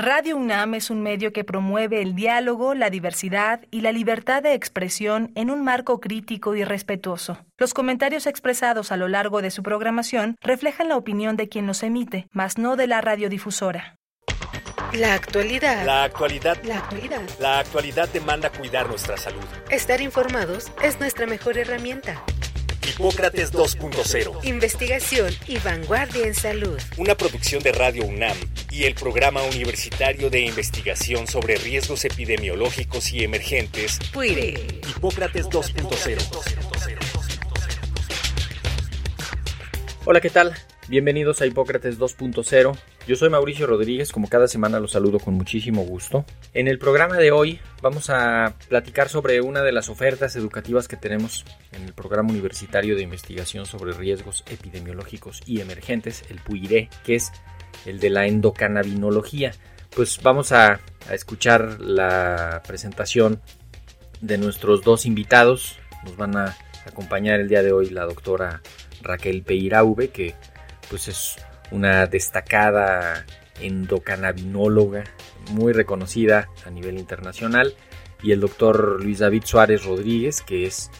Radio UNAM es un medio que promueve el diálogo, la diversidad y la libertad de expresión en un marco crítico y respetuoso. Los comentarios expresados a lo largo de su programación reflejan la opinión de quien los emite, mas no de la radiodifusora. La actualidad. La actualidad. La actualidad. La actualidad demanda cuidar nuestra salud. Estar informados es nuestra mejor herramienta. Hipócrates 2.0. Investigación y vanguardia en salud. Una producción de Radio UNAM y el Programa Universitario de Investigación sobre Riesgos Epidemiológicos y Emergentes. PUIRE. Hipócrates 2.0. Hola, ¿qué tal? Bienvenidos a Hipócrates 2.0. Yo soy Mauricio Rodríguez, como cada semana los saludo con muchísimo gusto. En el programa de hoy vamos a platicar sobre una de las ofertas educativas que tenemos en el programa universitario de investigación sobre riesgos epidemiológicos y emergentes, el PUIRE, que es el de la endocannabinología. Pues vamos a, escuchar la presentación de nuestros dos invitados. Nos van a acompañar el día de hoy la doctora Raquel Peirauve, que pues es una destacada endocannabinóloga muy reconocida a nivel internacional y el doctor Luis David Suárez Rodríguez que es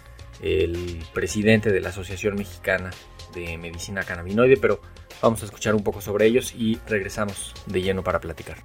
el presidente de la Asociación Mexicana de Medicina Cannabinoide pero vamos a escuchar un poco sobre ellos y regresamos de lleno para platicar.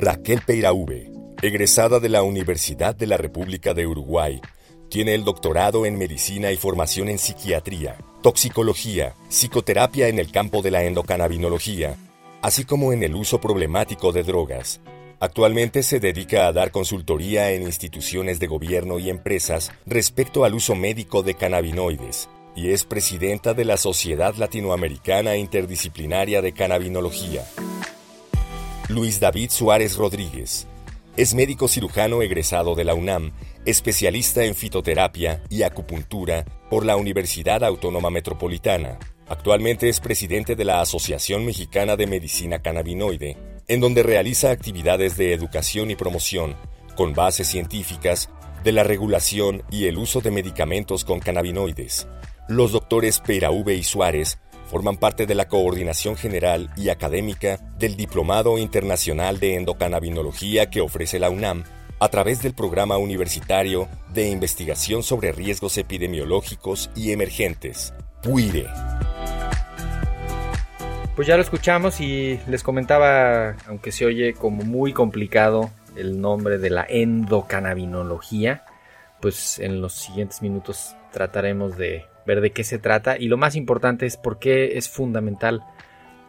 Raquel Peirauve, egresada de la Universidad de la República de Uruguay, tiene el doctorado en medicina y formación en psiquiatría, toxicología, psicoterapia en el campo de la endocannabinología, así como en el uso problemático de drogas. Actualmente se dedica a dar consultoría en instituciones de gobierno y empresas respecto al uso médico de cannabinoides y es presidenta de la Sociedad Latinoamericana Interdisciplinaria de Cannabinología. Luis David Suárez Rodríguez es médico cirujano egresado de la UNAM, especialista en fitoterapia y acupuntura por la Universidad Autónoma Metropolitana. Actualmente es presidente de la Asociación Mexicana de Medicina Cannabinoide, en donde realiza actividades de educación y promoción con bases científicas de la regulación y el uso de medicamentos con cannabinoides. Los doctores V y Suárez forman parte de la coordinación general y académica del Diplomado Internacional de Endocannabinología que ofrece la UNAM a través del Programa Universitario de Investigación sobre Riesgos Epidemiológicos y Emergentes, PUIRE. Pues ya lo escuchamos y les comentaba, aunque se oye como muy complicado el nombre de la endocannabinología, pues en los siguientes minutos trataremos de ver de qué se trata. Y lo más importante es por qué es fundamental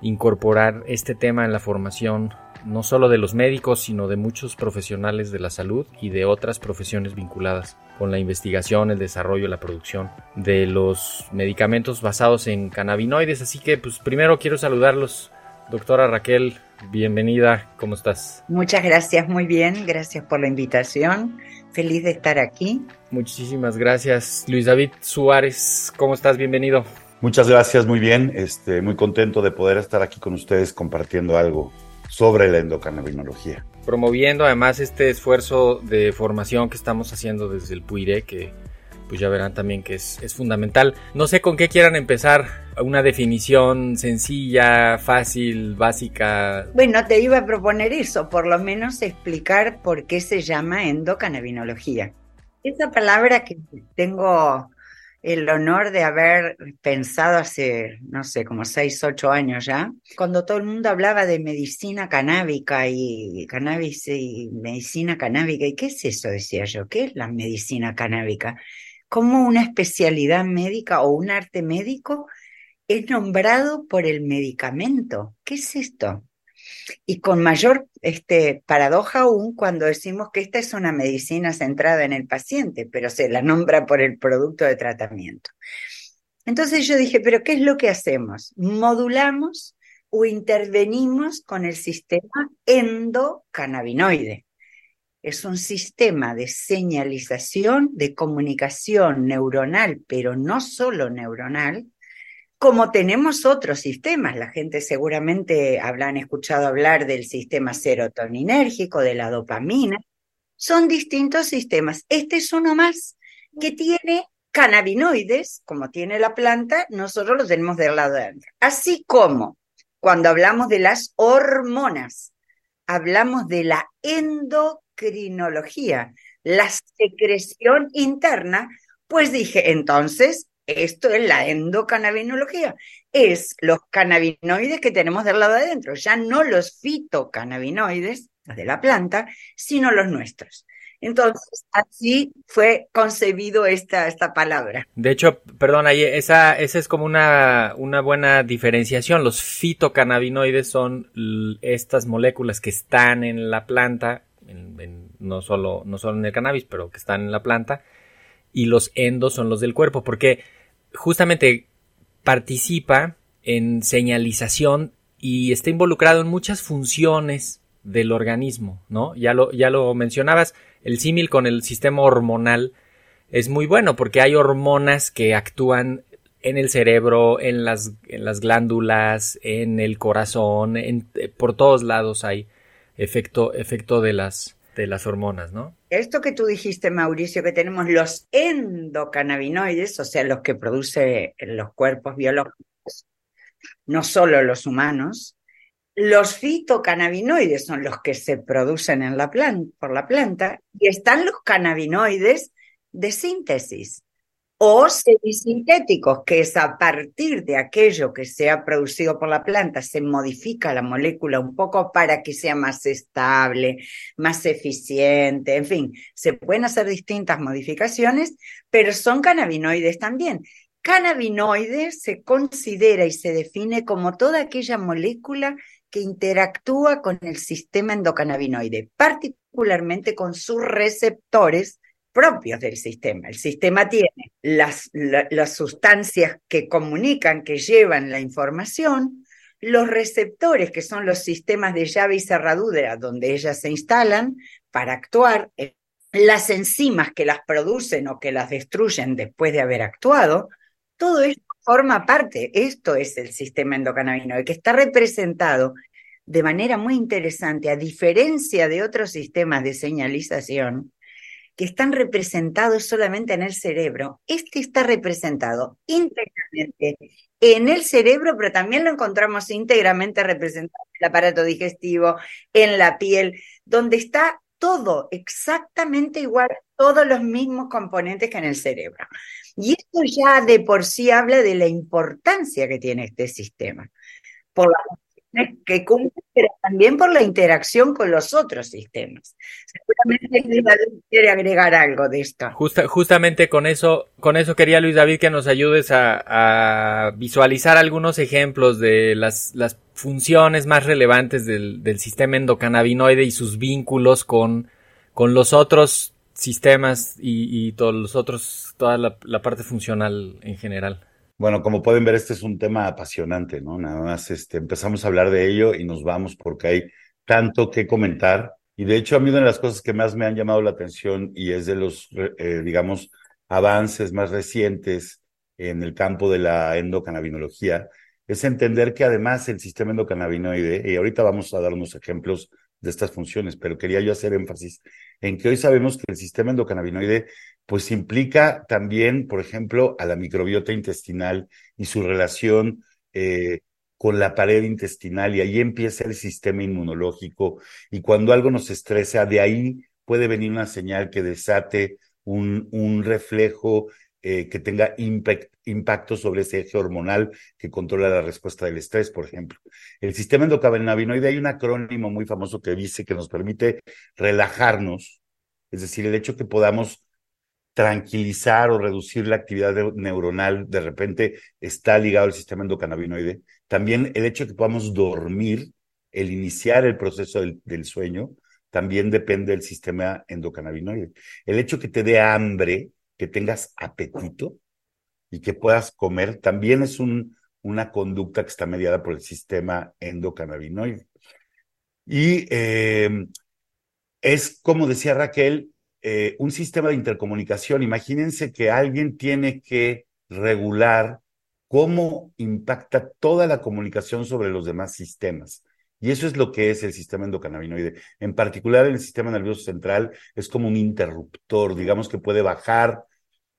incorporar este tema en la formación no solo de los médicos, sino de muchos profesionales de la salud y de otras profesiones vinculadas con la investigación, el desarrollo, la producción de los medicamentos basados en cannabinoides. Así que, pues primero quiero saludarlos, doctora Raquel, bienvenida, ¿cómo estás? Muchas gracias, muy bien, gracias por la invitación, feliz de estar aquí. Muchísimas gracias, Luis David Suárez, ¿cómo estás? Bienvenido. Muchas gracias, muy bien, este, muy contento de poder estar aquí con ustedes compartiendo algo sobre la endocannabinología. Promoviendo además este esfuerzo de formación que estamos haciendo desde el PUIRE, que pues ya verán también que es, es, fundamental. No sé con qué quieran empezar, una definición sencilla, fácil, básica. Bueno, te iba a proponer eso, por lo menos explicar por qué se llama endocannabinología. Esa palabra que tengo el honor de haber pensado hace, no sé, como seis, ocho años ya, cuando todo el mundo hablaba de medicina canábica y cannabis y medicina canábica. ¿Y qué es eso? Decía yo, ¿qué es la medicina canábica? ¿Cómo una especialidad médica o un arte médico es nombrado por el medicamento? ¿Qué es esto? Y con mayor este, paradoja aún cuando decimos que esta es una medicina centrada en el paciente, pero se la nombra por el producto de tratamiento. Entonces yo dije, pero ¿qué es lo que hacemos? Modulamos o intervenimos con el sistema endocannabinoide. Es un sistema de señalización, de comunicación neuronal, pero no solo neuronal, como tenemos otros sistemas, la gente seguramente habrán escuchado hablar del sistema serotoninérgico, de la dopamina, son distintos sistemas. Este es uno más que tiene cannabinoides, como tiene la planta, nosotros lo tenemos del lado de adentro. Así como cuando hablamos de las hormonas, hablamos de la endocrinología, la secreción interna, pues dije, entonces, esto es la endocannabinología, es los cannabinoides que tenemos del lado de adentro, ya no los fitocannabinoides, de la planta, sino los nuestros. Entonces, así fue concebido esta, esta palabra. De hecho, perdona, esa, esa es como una, una buena diferenciación. Los fitocannabinoides son estas moléculas que están en la planta, no, solo, no solo en el cannabis, pero que están en la planta, y los endos son los del cuerpo, porque justamente participa en señalización y está involucrado en muchas funciones del organismo, ¿no? Ya lo, ya lo mencionabas, el símil con el sistema hormonal es muy bueno porque hay hormonas que actúan en el cerebro, en las, en las glándulas, en el corazón, en, por todos lados hay efecto, efecto de las, de las hormonas, ¿no? Esto que tú dijiste, Mauricio, que tenemos los endocannabinoides, o sea, los que producen los cuerpos biológicos, no solo los humanos, los fitocannabinoides son los que se producen en la planta, por la planta y están los cannabinoides de síntesis o semisintéticos, que es a partir de aquello que se ha producido por la planta, se modifica la molécula un poco para que sea más estable, más eficiente, en fin, se pueden hacer distintas modificaciones, pero son cannabinoides también. Cannabinoide se considera y se define como toda aquella molécula que interactúa con el sistema endocannabinoide, particularmente con sus receptores propios del sistema. El sistema tiene las, las sustancias que comunican, que llevan la información, los receptores, que son los sistemas de llave y cerradura donde ellas se instalan para actuar, las enzimas que las producen o que las destruyen después de haber actuado, todo esto forma parte, esto es el sistema endocannabinoide, que está representado de manera muy interesante, a diferencia de otros sistemas de señalización, que están representados solamente en el cerebro. Este está representado íntegramente en el cerebro, pero también lo encontramos íntegramente representado en el aparato digestivo, en la piel, donde está todo exactamente igual, todos los mismos componentes que en el cerebro. Y esto ya de por sí habla de la importancia que tiene este sistema, por la que cumple, pero también por la interacción con los otros sistemas. Seguramente Luis David quiere agregar algo de esto. justamente con eso, con eso quería Luis David que nos ayudes a, visualizar algunos ejemplos de las, las funciones más relevantes del, sistema endocannabinoide y sus vínculos con, los otros sistemas y, todos los otros, toda la, parte funcional en general. Bueno, como pueden ver, este es un tema apasionante, ¿no? Nada más este, empezamos a hablar de ello y nos vamos porque hay tanto que comentar. Y de hecho, a mí una de las cosas que más me han llamado la atención y es de los, eh, digamos, avances más recientes en el campo de la endocannabinología, es entender que además el sistema endocannabinoide, y ahorita vamos a dar unos ejemplos de estas funciones, pero quería yo hacer énfasis en que hoy sabemos que el sistema endocannabinoide pues implica también, por ejemplo, a la microbiota intestinal y su relación eh, con la pared intestinal y ahí empieza el sistema inmunológico y cuando algo nos estresa, de ahí puede venir una señal que desate un, un reflejo eh, que tenga impacto sobre ese eje hormonal que controla la respuesta del estrés, por ejemplo. El sistema endocannabinoide hay un acrónimo muy famoso que dice que nos permite relajarnos, es decir, el hecho que podamos tranquilizar o reducir la actividad neuronal de repente está ligado al sistema endocannabinoide. También el hecho que podamos dormir, el iniciar el proceso del, sueño, también depende del sistema endocannabinoide. El hecho que te dé hambre, que tengas apetito y que puedas comer, también es un, una conducta que está mediada por el sistema endocannabinoide. Y eh, es, como decía Raquel, eh, un sistema de intercomunicación. Imagínense que alguien tiene que regular cómo impacta toda la comunicación sobre los demás sistemas. Y eso es lo que es el sistema endocannabinoide. En particular, el sistema nervioso central es como un interruptor, digamos que puede bajar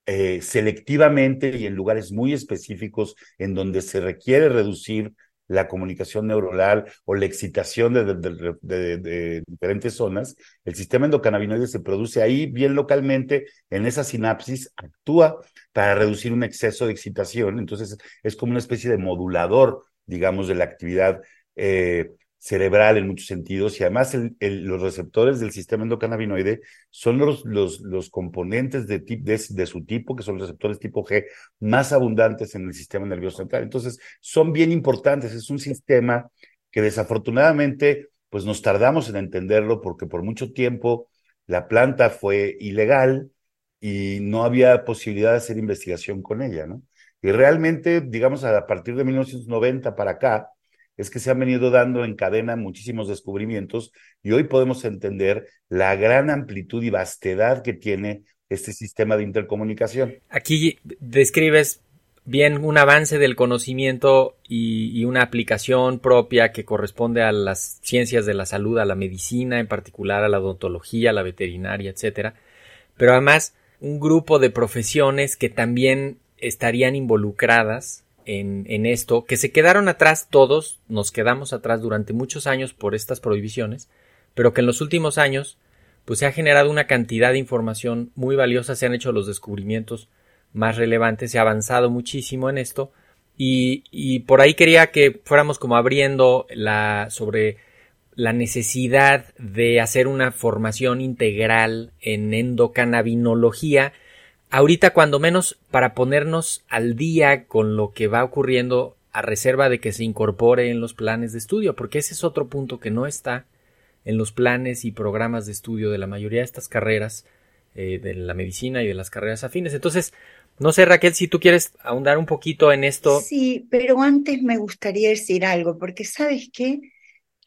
eh, selectivamente y en lugares muy específicos en donde se requiere reducir la comunicación neuronal o la excitación de, diferentes zonas, el sistema endocannabinoide se produce ahí bien localmente, en esa sinapsis, actúa para reducir un exceso de excitación, entonces es como una especie de modulador, digamos, de la actividad eh, cerebral en muchos sentidos y además los receptores del sistema endocannabinoide son los, los, componentes de, de, su tipo, que son los receptores tipo G, más abundantes en el sistema nervioso central. Entonces, son bien importantes. Es un sistema que desafortunadamente, pues nos tardamos en entenderlo porque por mucho tiempo la planta fue ilegal y no había posibilidad de hacer investigación con ella, ¿no? Y realmente, digamos, a partir de 1990 para acá, es que se han venido dando en cadena muchísimos descubrimientos y hoy podemos entender la gran amplitud y vastedad que tiene este sistema de intercomunicación. Aquí describes bien un avance del conocimiento y, una aplicación propia que corresponde a las ciencias de la salud, a la medicina, en particular a la odontología, a la veterinaria, etcétera. Pero además un grupo de profesiones que también estarían involucradas en, esto, que se quedaron atrás todos, nos quedamos atrás durante muchos años por estas prohibiciones, pero que en los últimos años pues se ha generado una cantidad de información muy valiosa, se han hecho los descubrimientos más relevantes, se ha avanzado muchísimo en esto y, y por ahí quería que fuéramos como abriendo la sobre la necesidad de hacer una formación integral en endocannabinología ahorita cuando menos para ponernos al día con lo que va ocurriendo a reserva de que se incorpore en los planes de estudio, porque ese es otro punto que no está en los planes y programas de estudio de la mayoría de estas carreras eh, de la medicina y de las carreras afines. Entonces, no sé, Raquel, si tú quieres ahondar un poquito en esto. Sí, pero antes me gustaría decir algo, porque sabes qué,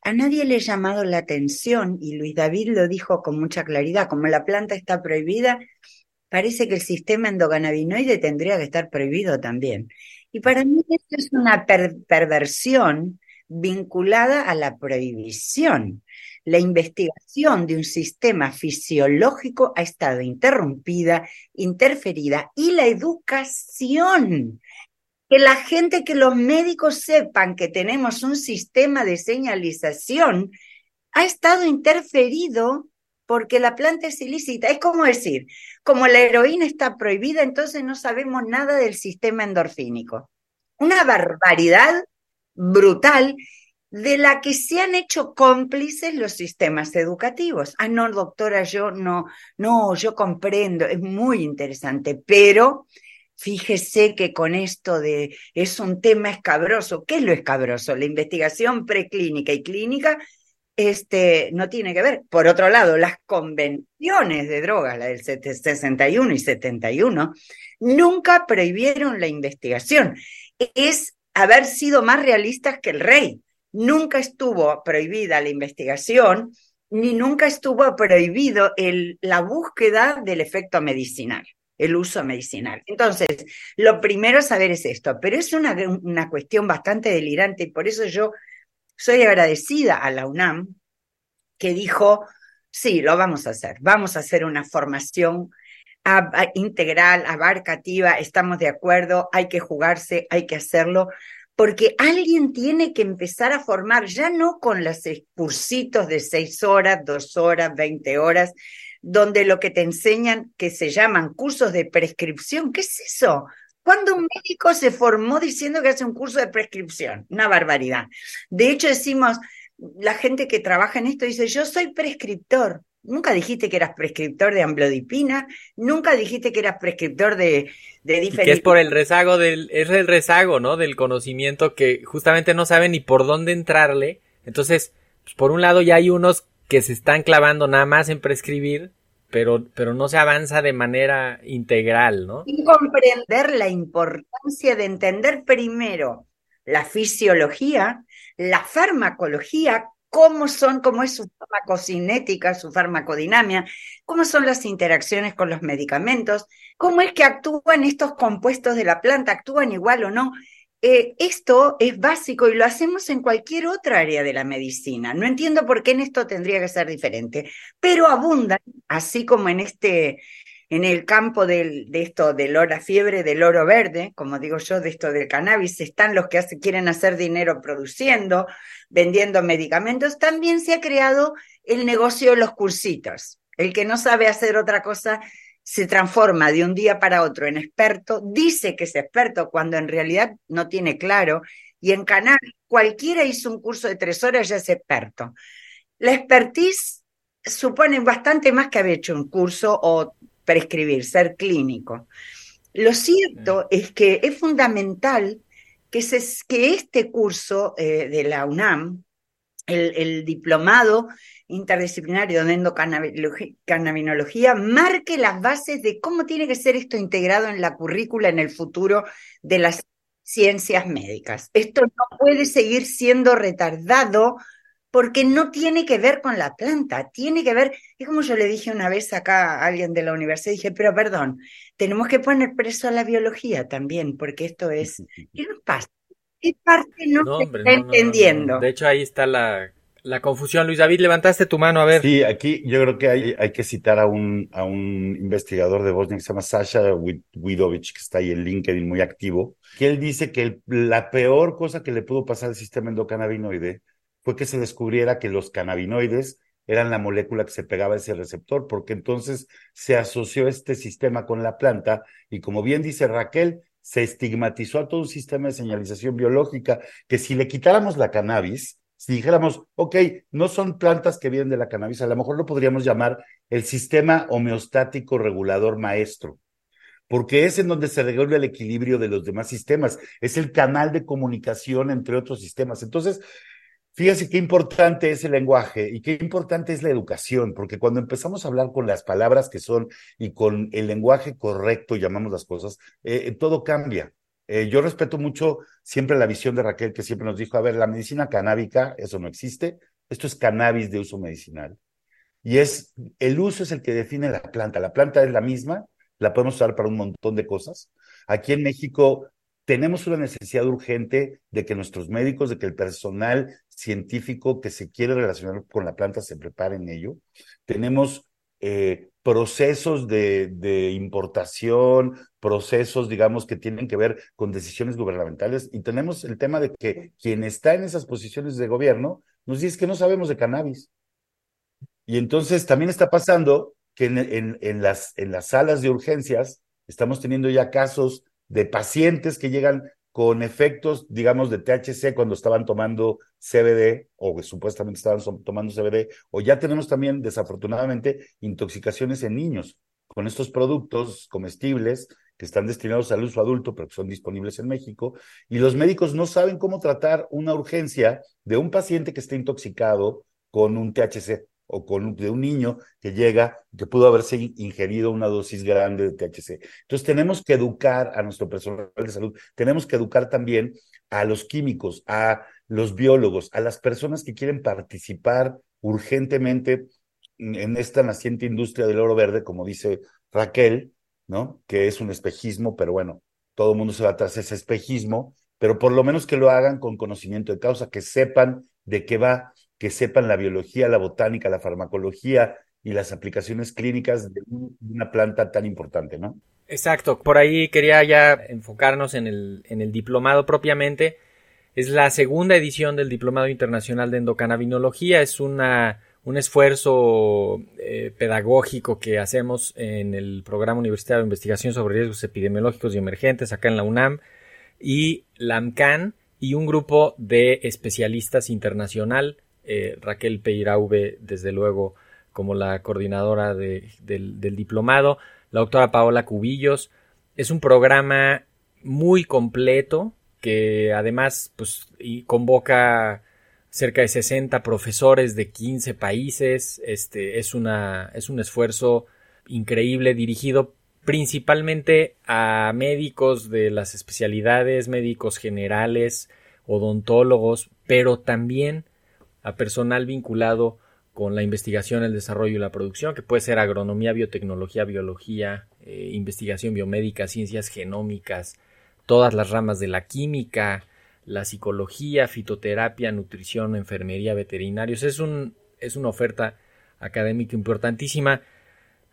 a nadie le ha llamado la atención, y Luis David lo dijo con mucha claridad, como la planta está prohibida, parece que el sistema endocannabinoide tendría que estar prohibido también. Y para mí esto es una perversión vinculada a la prohibición. La investigación de un sistema fisiológico ha estado interrumpida, interferida, y la educación. Que la gente, que los médicos sepan que tenemos un sistema de señalización, ha estado interferido porque la planta es ilícita. Es como decir, como la heroína está prohibida, entonces no sabemos nada del sistema endorfínico. Una barbaridad brutal de la que se han hecho cómplices los sistemas educativos. Ah, no, doctora, yo no, no, yo comprendo, es muy interesante, pero fíjese que con esto de es un tema escabroso. ¿Qué es lo escabroso? La investigación preclínica y clínica este, no tiene que ver. Por otro lado, las convenciones de drogas, la del 61 y 71, nunca prohibieron la investigación. Es haber sido más realistas que el rey. Nunca estuvo prohibida la investigación, ni nunca estuvo prohibido el, la búsqueda del efecto medicinal el uso medicinal. Entonces, lo primero saber es esto, pero es una cuestión bastante delirante y por eso yo soy agradecida a la UNAM que dijo, sí, lo vamos a hacer, vamos a hacer una formación integral, abarcativa, estamos de acuerdo, hay que jugarse, hay que hacerlo, porque alguien tiene que empezar a formar, ya no con los cursitos de seis horas, dos horas, veinte horas, donde lo que te enseñan, que se llaman cursos de prescripción, ¿qué es eso? ¿Cuándo un médico se formó diciendo que hace un curso de prescripción? Una barbaridad. De hecho, decimos, la gente que trabaja en esto dice, yo soy prescriptor. Nunca dijiste que eras prescriptor de amblodipina, nunca dijiste que eras prescriptor de, de diferentes... Que es por el rezago del, es el rezago, ¿no? Del conocimiento que justamente no saben ni por dónde entrarle. Entonces, pues, por un lado ya hay unos que se están clavando nada más en prescribir pero, pero no se avanza de manera integral, ¿no? Y comprender la importancia de entender primero la fisiología, la farmacología, cómo son, cómo es su farmacocinética, su farmacodinamia, cómo son las interacciones con los medicamentos, cómo es que actúan estos compuestos de la planta, actúan igual o no. Eh, esto es básico y lo hacemos en cualquier otra área de la medicina. No entiendo por qué en esto tendría que ser diferente, pero abundan, así como en este, en el campo de esto del oro fiebre, del oro verde, como digo yo, de esto del cannabis, están los que quieren hacer dinero produciendo, vendiendo medicamentos, también se ha creado el negocio de los cursitos. El que no sabe hacer otra cosa se transforma de un día para otro en experto, dice que es experto cuando en realidad no tiene claro, y en cannabis cualquiera hizo un curso de tres horas ya es experto. La expertise supone bastante más que haber hecho un curso o prescribir, ser clínico. Lo cierto es que es fundamental que, se, que este curso eh, de la UNAM, el, el, diplomado interdisciplinario de endocannabinología, marque las bases de cómo tiene que ser esto integrado en la currícula en el futuro de las ciencias médicas. Esto no puede seguir siendo retardado porque no tiene que ver con la planta, tiene que ver, es como yo le dije una vez acá a alguien de la universidad, dije, pero perdón, tenemos que poner preso a la biología también, porque esto es, ¿qué nos pasa? ¿Qué parte no, se está entendiendo? de hecho, ahí está la, la, confusión. Luis David, levantaste tu mano, a ver. Sí, aquí yo creo que hay, que citar a un, a un investigador de Bosnia que se llama Sasha Widovich, que está ahí en LinkedIn muy activo, que él dice que la peor cosa que le pudo pasar al sistema endocannabinoide fue que se descubriera que los cannabinoides eran la molécula que se pegaba a ese receptor, porque entonces se asoció este sistema con la planta y como bien dice Raquel, se estigmatizó a todo un sistema de señalización biológica que si le quitáramos la cannabis, si dijéramos, ok, no son plantas que vienen de la cannabis, a lo mejor lo podríamos llamar el sistema homeostático regulador maestro, porque es en donde se regula el equilibrio de los demás sistemas, es el canal de comunicación entre otros sistemas. Entonces, Fíjese qué importante es el lenguaje y qué importante es la educación, porque cuando empezamos a hablar con las palabras que son y con el lenguaje correcto, llamamos las cosas, eh, todo cambia. Eh, yo respeto mucho siempre la visión de Raquel, que siempre nos dijo, a ver, la medicina canábica, eso no existe, esto es cannabis de uso medicinal. Y es, el uso es el que define la planta. La planta es la misma, la podemos usar para un montón de cosas. Aquí en México tenemos una necesidad urgente de que nuestros médicos, de que el personal científico que se quiere relacionar con la planta se prepare en ello. Tenemos eh, procesos de, de, importación, procesos, digamos, que tienen que ver con decisiones gubernamentales y tenemos el tema de que quien está en esas posiciones de gobierno nos dice que no sabemos de cannabis. Y entonces también está pasando que en, en, las, en las salas de urgencias estamos teniendo ya casos de pacientes que llegan con efectos, digamos, de THC cuando estaban tomando CBD o supuestamente estaban tomando CBD, o ya tenemos también, desafortunadamente, intoxicaciones en niños con estos productos comestibles que están destinados al uso adulto, pero que son disponibles en México, y los médicos no saben cómo tratar una urgencia de un paciente que está intoxicado con un THC o con de un niño que llega, que pudo haberse ingerido una dosis grande de THC. Entonces tenemos que educar a nuestro personal de salud, tenemos que educar también a los químicos, a los biólogos, a las personas que quieren participar urgentemente en esta naciente industria del oro verde, como dice Raquel, ¿no? Que es un espejismo, pero bueno, todo el mundo se va tras ese espejismo, pero por lo menos que lo hagan con conocimiento de causa, que sepan de qué va que sepan la biología, la botánica, la farmacología y las aplicaciones clínicas de una planta tan importante, ¿no? Exacto, por ahí quería ya enfocarnos en el, en el diplomado propiamente. Es la segunda edición del Diplomado Internacional de Endocannabinología. Es una, un esfuerzo eh, pedagógico que hacemos en el Programa Universitario de Investigación sobre Riesgos Epidemiológicos y Emergentes acá en la UNAM y la AMCAN y un grupo de especialistas internacional eh, Raquel Peirauve, desde luego, como la coordinadora del, diplomado, la doctora Paola Cubillos. Es un programa muy completo que además pues, convoca cerca de 60 profesores de 15 países. Este, es, una, es un esfuerzo increíble dirigido principalmente a médicos de las especialidades, médicos generales, odontólogos, pero también a personal vinculado con la investigación, el desarrollo y la producción, que puede ser agronomía, biotecnología, biología, eh, investigación biomédica, ciencias genómicas, todas las ramas de la química, la psicología, fitoterapia, nutrición, enfermería, veterinarios. Es, un, es una oferta académica importantísima.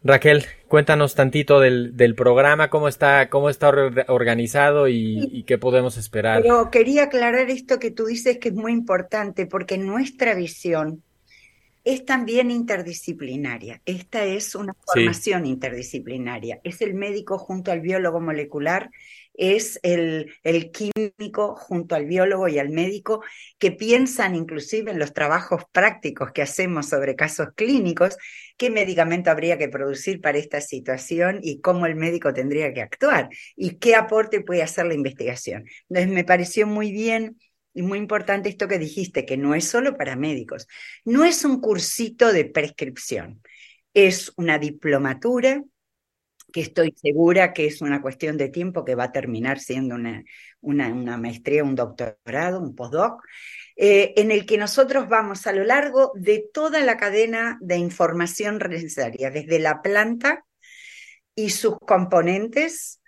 Raquel, cuéntanos tantito del, del programa, cómo está, cómo está organizado y, y, qué podemos esperar. Pero quería aclarar esto que tú dices que es muy importante, porque nuestra visión es también interdisciplinaria. Esta es una formación sí. interdisciplinaria. Es el médico junto al biólogo molecular es el, el, químico junto al biólogo y al médico que piensan inclusive en los trabajos prácticos que hacemos sobre casos clínicos, qué medicamento habría que producir para esta situación y cómo el médico tendría que actuar y qué aporte puede hacer la investigación. Entonces me pareció muy bien y muy importante esto que dijiste, que no es solo para médicos, no es un cursito de prescripción, es una diplomatura que estoy segura que es una cuestión de tiempo que va a terminar siendo una, una, una maestría, un doctorado, un postdoc, eh, en el que nosotros vamos a lo largo de toda la cadena de información necesaria, desde la planta y sus componentes,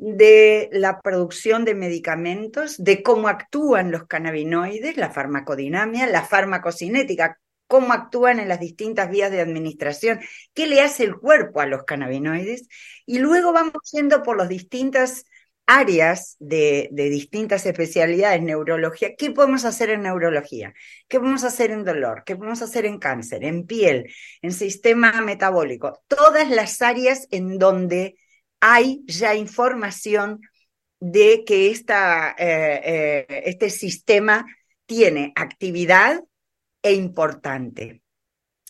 de la producción de medicamentos, de cómo actúan los cannabinoides, la farmacodinamia, la farmacocinética, cómo actúan en las distintas vías de administración, qué le hace el cuerpo a los cannabinoides, y luego vamos yendo por las distintas áreas de, distintas especialidades, neurología, ¿qué podemos hacer en neurología? ¿Qué podemos hacer en dolor? ¿Qué podemos hacer en cáncer, en piel, en sistema metabólico? Todas las áreas en donde hay ya información de que esta, eh, eh, este sistema tiene actividad e importante.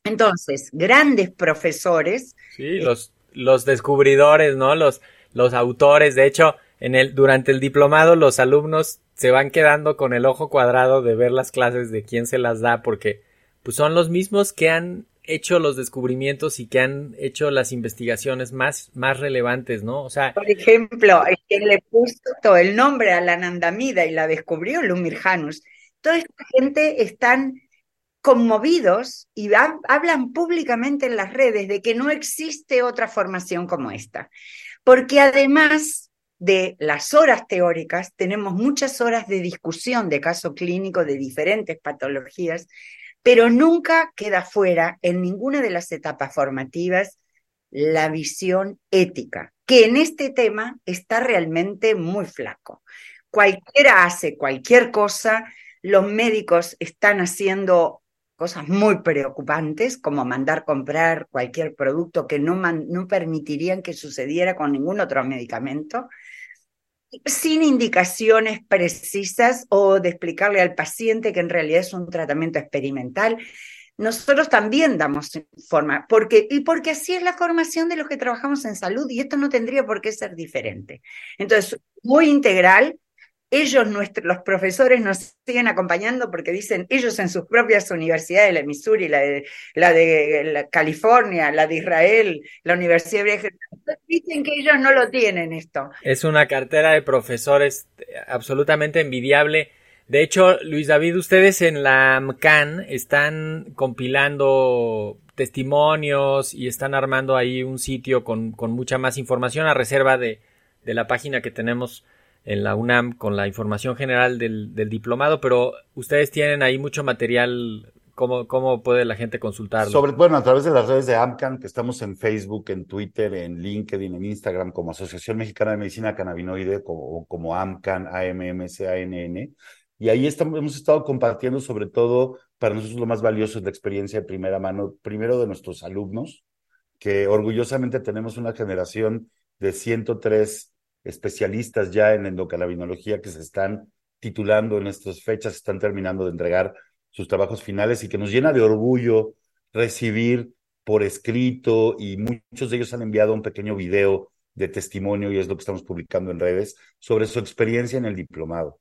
Entonces, grandes profesores. Sí, los, los descubridores, ¿no? Los, los autores. De hecho, en el, durante el diplomado, los alumnos se van quedando con el ojo cuadrado de ver las clases de quién se las da, porque pues son los mismos que han hecho los descubrimientos y que han hecho las investigaciones más, más relevantes, ¿no? O sea. Por ejemplo, el que le puso el nombre a la Nandamida y la descubrió, Lumir Janus. Toda esta gente están conmovidos y hablan públicamente en las redes de que no existe otra formación como esta. Porque además de las horas teóricas, tenemos muchas horas de discusión de caso clínico de diferentes patologías, pero nunca queda fuera en ninguna de las etapas formativas la visión ética, que en este tema está realmente muy flaco. Cualquiera hace cualquier cosa, los médicos están haciendo cosas muy preocupantes, como mandar comprar cualquier producto que no, no permitirían que sucediera con ningún otro medicamento, sin indicaciones precisas o de explicarle al paciente que en realidad es un tratamiento experimental. Nosotros también damos forma, porque, y porque así es la formación de los que trabajamos en salud y esto no tendría por qué ser diferente. Entonces, muy integral, ellos, nuestros, los profesores, nos siguen acompañando porque dicen ellos en sus propias universidades, la de Missouri, la de, la de la California, la de Israel, la Universidad de dicen que ellos no lo tienen esto. Es una cartera de profesores absolutamente envidiable. De hecho, Luis David, ustedes en la MCAN están compilando testimonios y están armando ahí un sitio con, con mucha más información a reserva de, de la página que tenemos en la UNAM con la información general del, diplomado, pero ustedes tienen ahí mucho material ¿Cómo, ¿Cómo, puede la gente consultarlo? Sobre, bueno, a través de las redes de AMCAN, que estamos en Facebook, en Twitter, en LinkedIn, en Instagram, como Asociación Mexicana de Medicina Cannabinoide, como, como AMCAN, AMMCANN. Y ahí estamos, hemos estado compartiendo, sobre todo, para nosotros lo más valioso es la experiencia de primera mano, primero de nuestros alumnos, que orgullosamente tenemos una generación de 103 especialistas ya en endocannabinología que se están titulando en estas fechas, están terminando de entregar sus trabajos finales y que nos llena de orgullo recibir por escrito y muchos de ellos han enviado un pequeño video de testimonio y es lo que estamos publicando en redes sobre su experiencia en el diplomado.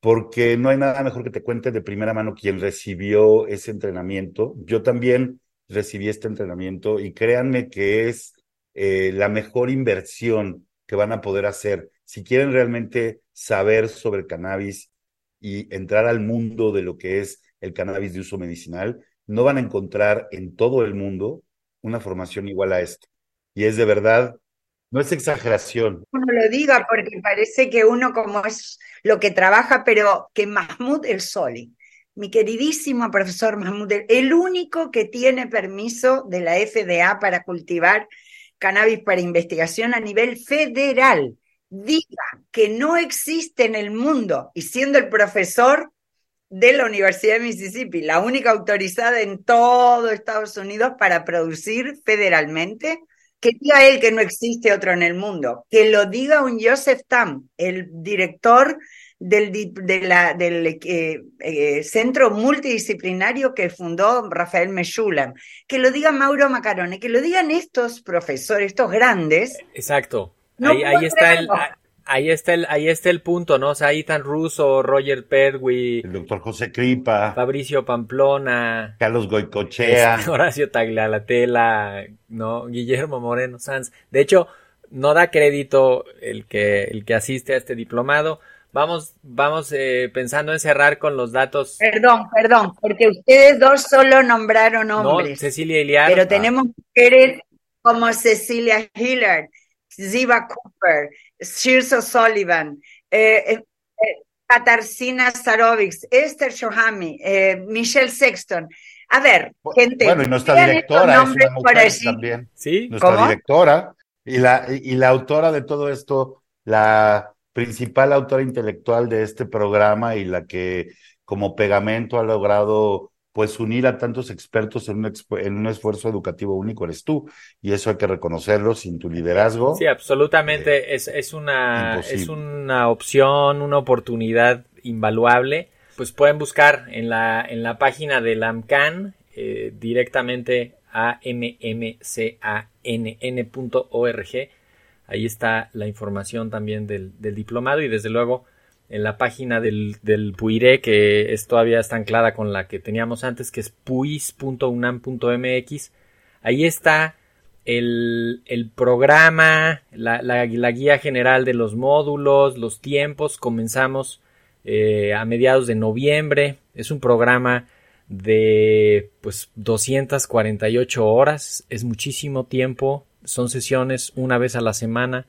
Porque no hay nada mejor que te cuente de primera mano quien recibió ese entrenamiento. Yo también recibí este entrenamiento y créanme que es eh, la mejor inversión que van a poder hacer si quieren realmente saber sobre cannabis y entrar al mundo de lo que es el cannabis de uso medicinal, no van a encontrar en todo el mundo una formación igual a esto. Y es de verdad, no es exageración. Uno lo diga porque parece que uno como es lo que trabaja, pero que Mahmoud El Soli, mi queridísimo profesor Mahmoud, el único que tiene permiso de la FDA para cultivar cannabis para investigación a nivel federal. Diga que no existe en el mundo, y siendo el profesor de la Universidad de Mississippi, la única autorizada en todo Estados Unidos para producir federalmente, que diga él que no existe otro en el mundo, que lo diga un Joseph Tam, el director del, de la, del eh, eh, centro multidisciplinario que fundó Rafael Meshulam, que lo diga Mauro Macarone, que lo digan estos profesores, estos grandes. Exacto. ahí, está el, ahí está el, ahí está el punto, ¿no? O sea, Ethan Russo, Roger Perwi, el doctor José Cripa, Fabricio Pamplona, Carlos Goicochea, Horacio Taglialatela, ¿no? Guillermo Moreno Sanz. De hecho, no da crédito el que, el que asiste a este diplomado. Vamos, vamos eh, pensando en cerrar con los datos. Perdón, perdón, porque ustedes dos solo nombraron hombres. No, Cecilia Iliar. Pero tenemos mujeres como Cecilia Hillard, Ziva Cooper, Shirso Sullivan, eh, eh, eh Katarzyna Starovics, Esther Shohami, eh, Michelle Sexton. A ver, gente. Bueno, y nuestra directora es una mujer también. Sí, nuestra directora y la, y la autora de todo esto, la principal autora intelectual de este programa y la que como pegamento ha logrado pues unir a tantos expertos en un, en un esfuerzo educativo único eres tú y eso hay que reconocerlo sin tu liderazgo. Sí, absolutamente eh, es, es, una es una opción, una oportunidad invaluable. Pues pueden buscar en la en la página del AMCAN eh, directamente a mmcann.org. Ahí está la información también del, diplomado y desde luego en la página del, del PUIRE, que es todavía está anclada con la que teníamos antes, que es puis.unam.mx. Ahí está el, programa, la, la, guía general de los módulos, los tiempos. Comenzamos eh, a mediados de noviembre. Es un programa de pues 248 horas. Es muchísimo tiempo. Son sesiones una vez a la semana,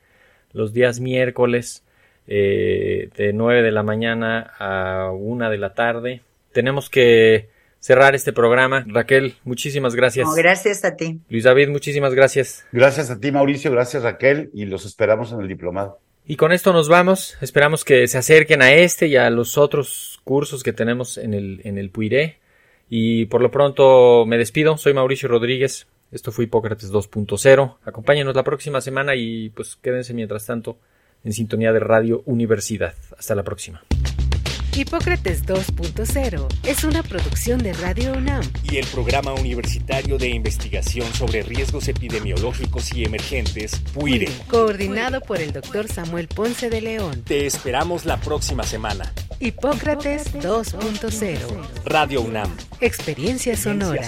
los días miércoles eh, de 9 de la mañana a 1 de la tarde. Tenemos que cerrar este programa. Raquel, muchísimas gracias. gracias a ti. Luis David, muchísimas gracias. Gracias a ti, Mauricio. Gracias, Raquel. Y los esperamos en el diplomado. Y con esto nos vamos. Esperamos que se acerquen a este y a los otros cursos que tenemos en el, en el PUIRE. Y por lo pronto me despido. Soy Mauricio Rodríguez. Esto fue Hipócrates 2.0. Acompáñenos la próxima semana y pues quédense mientras tanto en sintonía de Radio Universidad. Hasta la próxima. Hipócrates 2.0 es una producción de Radio UNAM y el Programa Universitario de Investigación sobre Riesgos Epidemiológicos y Emergentes, PUIRE, coordinado por el doctor Samuel Ponce de León. Te esperamos la próxima semana. Hipócrates 2.0 Radio UNAM. Experiencia sonora.